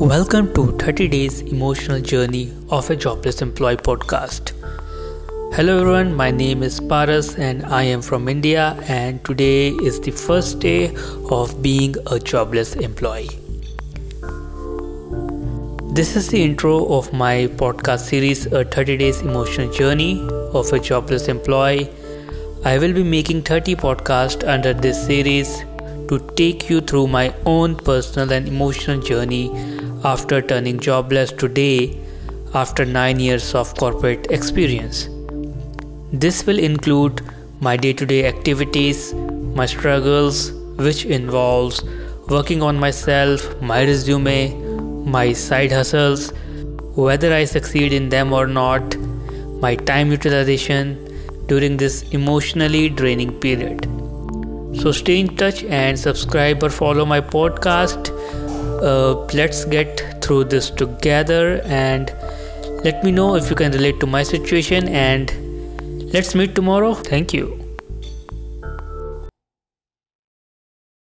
Welcome to 30 Days Emotional Journey of a Jobless Employee podcast. Hello everyone, my name is Paras and I am from India and today is the first day of being a jobless employee. This is the intro of my podcast series A 30 Days Emotional Journey of a Jobless Employee. I will be making 30 podcasts under this series to take you through my own personal and emotional journey after turning jobless today after 9 years of corporate experience. This will include my day to day activities, my struggles, which involves working on myself, my resume, my side hustles, whether I succeed in them or not, my time utilization during this emotionally draining period. So stay in touch and subscribe or follow my podcast uh, let's get through this together and let me know if you can relate to my situation and let's meet tomorrow. Thank you